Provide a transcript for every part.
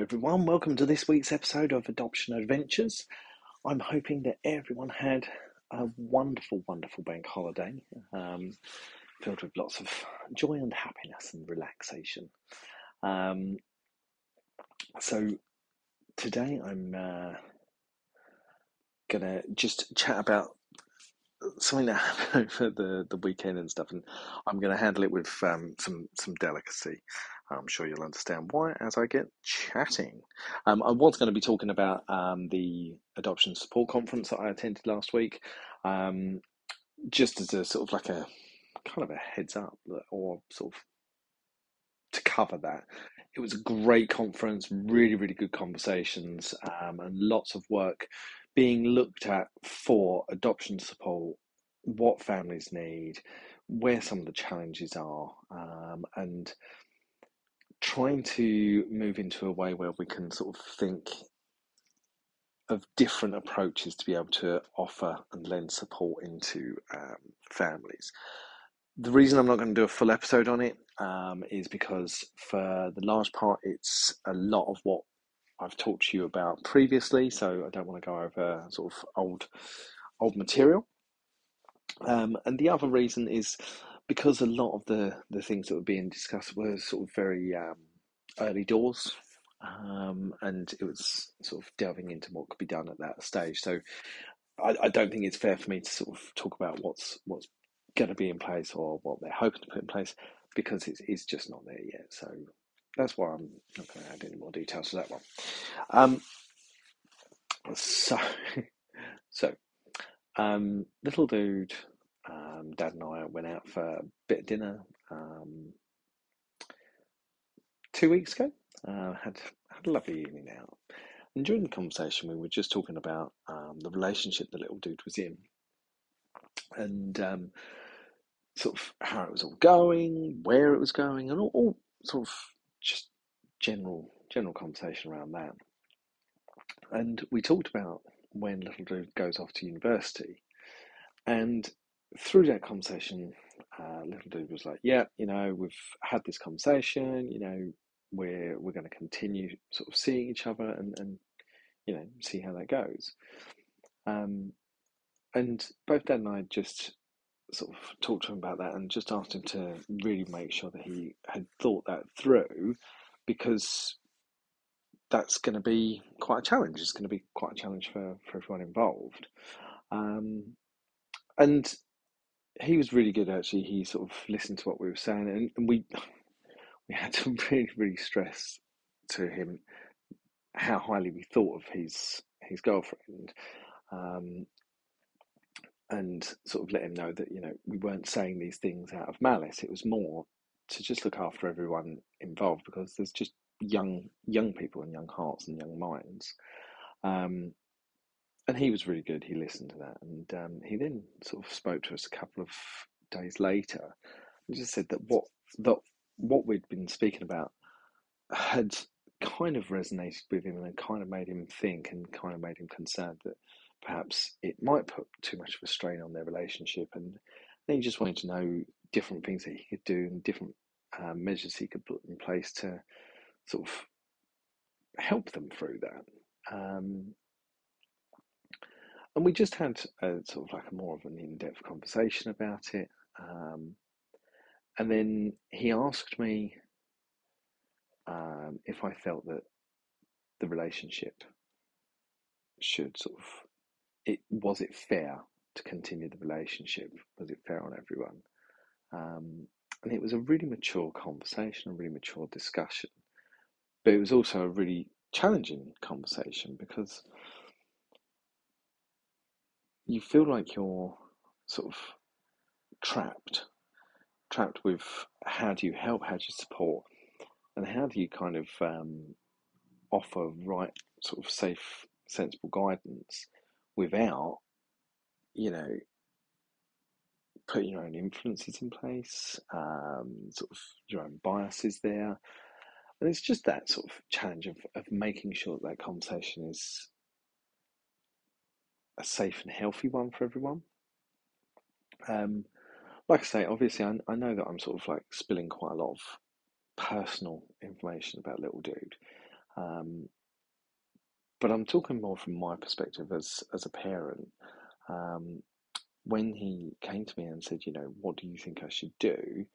everyone. Welcome to this week's episode of Adoption Adventures. I'm hoping that everyone had a wonderful, wonderful bank holiday um, filled with lots of joy and happiness and relaxation. Um, so, today I'm uh, going to just chat about something that happened over the, the weekend and stuff, and I'm going to handle it with um, some some delicacy. I'm sure you'll understand why as I get chatting. Um, I was going to be talking about um, the adoption support conference that I attended last week, um, just as a sort of like a kind of a heads up or sort of to cover that. It was a great conference, really, really good conversations, um, and lots of work being looked at for adoption support, what families need, where some of the challenges are, um, and trying to move into a way where we can sort of think of different approaches to be able to offer and lend support into um, families. The reason I'm not going to do a full episode on it um, is because, for the large part, it's a lot of what I've talked to you about previously, so I don't want to go over sort of old old material. Um, and the other reason is because a lot of the, the things that were being discussed were sort of very um, early doors, um, and it was sort of delving into what could be done at that stage. So I, I don't think it's fair for me to sort of talk about what's what's going to be in place or what they're hoping to put in place because it's, it's just not there yet. So that's why I'm not going to add any more details to that one. Um, so, so um, little dude, um, dad and I went out for a bit of dinner um, two weeks ago. Uh, had had a lovely evening out, and during the conversation, we were just talking about um, the relationship the little dude was in, and um, sort of how it was all going, where it was going, and all, all sort of just general general conversation around that. And we talked about when little dude goes off to university, and through that conversation, uh, little dude was like, "Yeah, you know, we've had this conversation. You know, we're we're going to continue sort of seeing each other and and you know see how that goes." Um, and both Dad and I just sort of talked to him about that and just asked him to really make sure that he had thought that through because that's going to be quite a challenge. It's going to be quite a challenge for, for everyone involved. Um, and he was really good actually. He sort of listened to what we were saying and, and we we had to really, really stress to him how highly we thought of his his girlfriend. Um, and sort of let him know that you know we weren't saying these things out of malice. It was more to just look after everyone involved because there's just young young people and young hearts and young minds. Um, and he was really good. He listened to that, and um, he then sort of spoke to us a couple of days later, and just said that what that what we'd been speaking about had kind of resonated with him and kind of made him think and kind of made him concerned that perhaps it might put too much of a strain on their relationship. And he just wanted to know different things that he could do and different um, measures he could put in place to sort of help them through that. Um, and we just had a sort of like a more of an in-depth conversation about it. Um, and then he asked me um, if I felt that the relationship should sort of it was it fair to continue the relationship? Was it fair on everyone? Um, and it was a really mature conversation, a really mature discussion, but it was also a really challenging conversation because you feel like you're sort of trapped, trapped with how do you help, how do you support, and how do you kind of um, offer right, sort of safe, sensible guidance without, you know, putting your own influences in place, um, sort of your own biases there. And it's just that sort of challenge of, of making sure that, that conversation is a safe and healthy one for everyone. Um, like I say, obviously, I, I know that I'm sort of like spilling quite a lot of personal information about Little Dude. Um, but I'm talking more from my perspective as as a parent. Um, when he came to me and said, you know, what do you think I should do?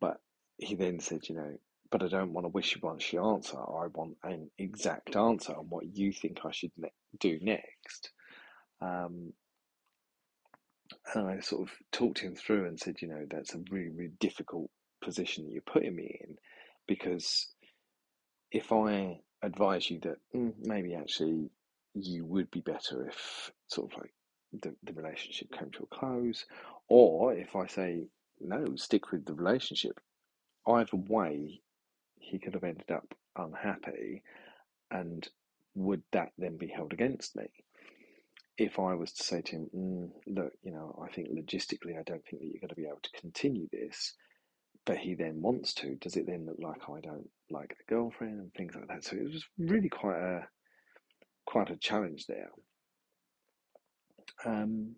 But he then said, you know, but I don't want a wishy-washy answer. I want an exact answer on what you think I should do next. Um, and I sort of talked him through and said, you know, that's a really, really difficult position that you're putting me in because if I advise you that mm, maybe actually you would be better if sort of like the, the relationship came to a close, or if I say no, stick with the relationship, either way, he could have ended up unhappy, and would that then be held against me? If I was to say to him, mm, look, you know, I think logistically, I don't think that you're going to be able to continue this, but he then wants to, does it then look like I don't like the girlfriend and things like that? So it was really quite a quite a challenge there. Um,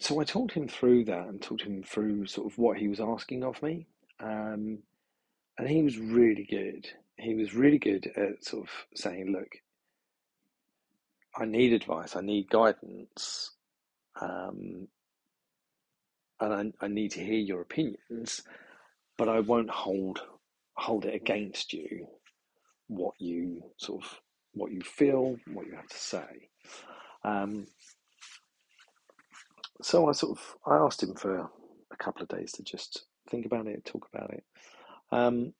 so I talked him through that and talked him through sort of what he was asking of me. Um, and he was really good. He was really good at sort of saying, look, I need advice, I need guidance, um, and I, I need to hear your opinions, but I won't hold hold it against you what you sort of what you feel, what you have to say. Um, so I sort of I asked him for a couple of days to just think about it, talk about it. Um,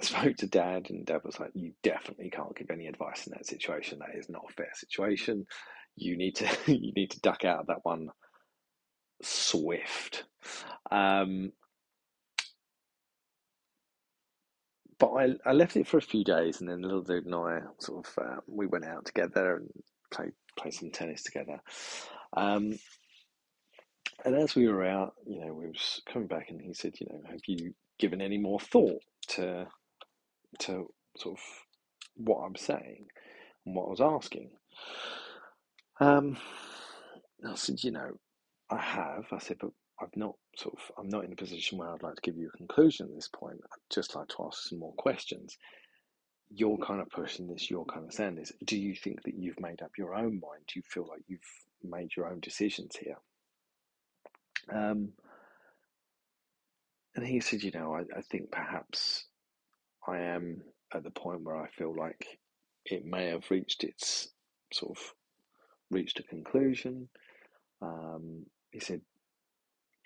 I spoke to Dad, and Dad was like, "You definitely can't give any advice in that situation. That is not a fair situation. You need to you need to duck out of that one swift." Um, but I, I left it for a few days, and then little dude and I sort of uh, we went out together and played played some tennis together. Um, and as we were out, you know, we was coming back, and he said, "You know, have you given any more thought to to sort of what I'm saying and what I was asking?" Um, I said, "You know, I have." I said, "But I've not sort of I'm not in a position where I'd like to give you a conclusion at this point. I'd just like to ask some more questions. You're kind of pushing this, you're kind of saying this. Do you think that you've made up your own mind? Do you feel like you've made your own decisions here? Um, and he said, you know, I, I think perhaps I am at the point where I feel like it may have reached its sort of reached a conclusion. Um, he said,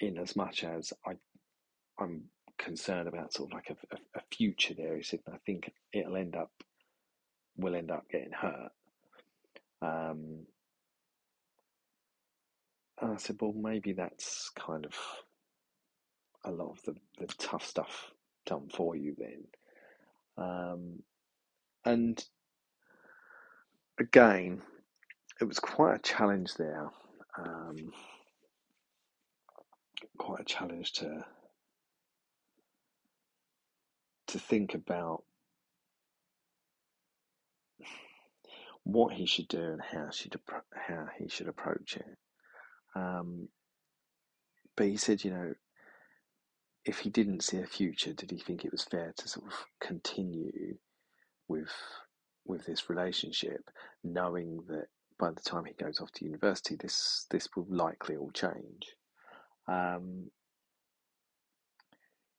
in as much as I, I'm concerned about sort of like a, a, a future there. He said, I think it'll end up, will end up getting hurt. Um, and I said, well, maybe that's kind of a lot of the, the tough stuff done for you then. Um, and again, it was quite a challenge there. Um, quite a challenge to to think about what he should do and how should how he should approach it. Um, but he said, you know, if he didn't see a future, did he think it was fair to sort of continue with with this relationship, knowing that by the time he goes off to university, this this will likely all change. Um,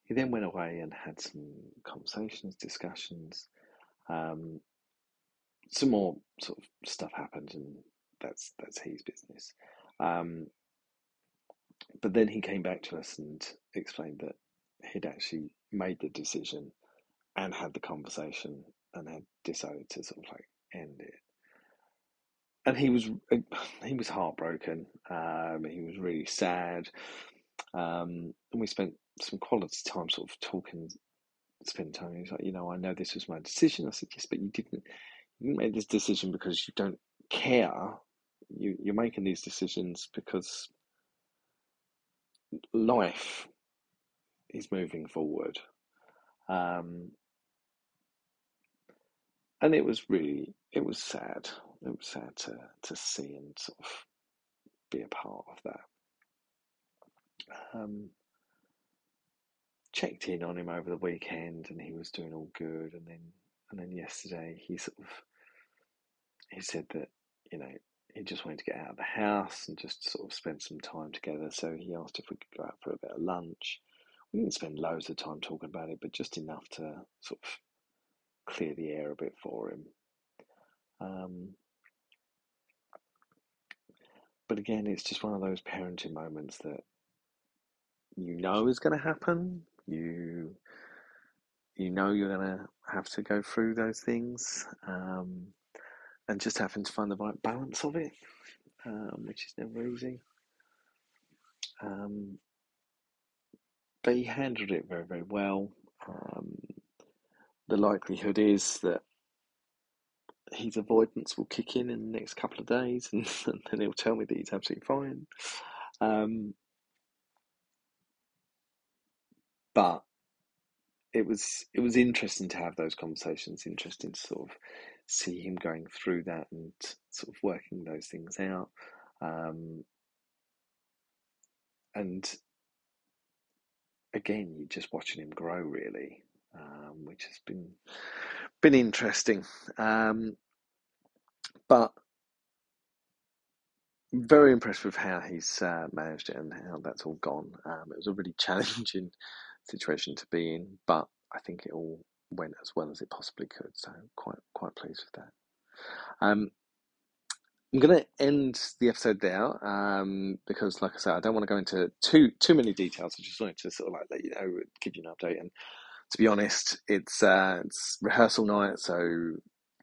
he then went away and had some conversations, discussions. Um, some more sort of stuff happened, and that's that's his business. Um, but then he came back to us and explained that he'd actually made the decision and had the conversation and had decided to sort of like end it. And he was he was heartbroken. Um, he was really sad. Um, and we spent some quality time sort of talking, spending time. He was like, you know, I know this was my decision. I said, yes, but you didn't, you didn't this decision because you don't care. You, you're making these decisions because life is moving forward. Um, and it was really, it was sad. It was sad to, to see and sort of be a part of that. Um, checked in on him over the weekend, and he was doing all good. And then and then yesterday he sort of he said that you know he just wanted to get out of the house and just sort of spend some time together. So he asked if we could go out for a bit of lunch. We didn't spend loads of time talking about it, but just enough to sort of clear the air a bit for him. Um, but again, it's just one of those parenting moments that you know is going to happen. You you know you're going to have to go through those things, um, and just having to find the right balance of it, um, which is never easy. Um, but he handled it very, very well. Um, the likelihood is that his avoidance will kick in in the next couple of days, and, and then he'll tell me that he's absolutely fine. Um, but it was it was interesting to have those conversations. Interesting to sort of see him going through that and sort of working those things out. Um, and again, you're just watching him grow really, um, which has been been interesting. Um, but very impressed with how he's uh, managed it and how that's all gone. Um, it was a really challenging situation to be in, but I think it all went as well as it possibly could. So quite quite pleased with that. Um, I'm going to end the episode there um, because, like I said, I don't want to go into too too many details. I just wanted to sort of like let you know, give you an update. And to be honest, it's uh, it's rehearsal night, so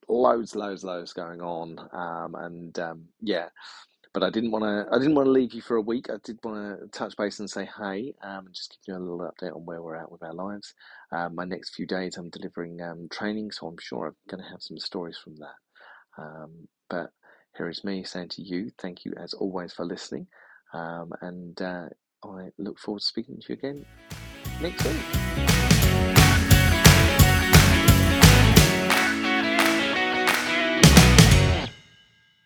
loads, loads, loads going on, um, and um, yeah. But I didn't want to. I didn't want to leave you for a week. I did want to touch base and say hey, um, and just give you a little update on where we're at with our lives. Um, my next few days, I'm delivering um, training, so I'm sure I'm going to have some stories from that. Um, but here is me saying to you, thank you as always for listening, um, and uh, I look forward to speaking to you again next week.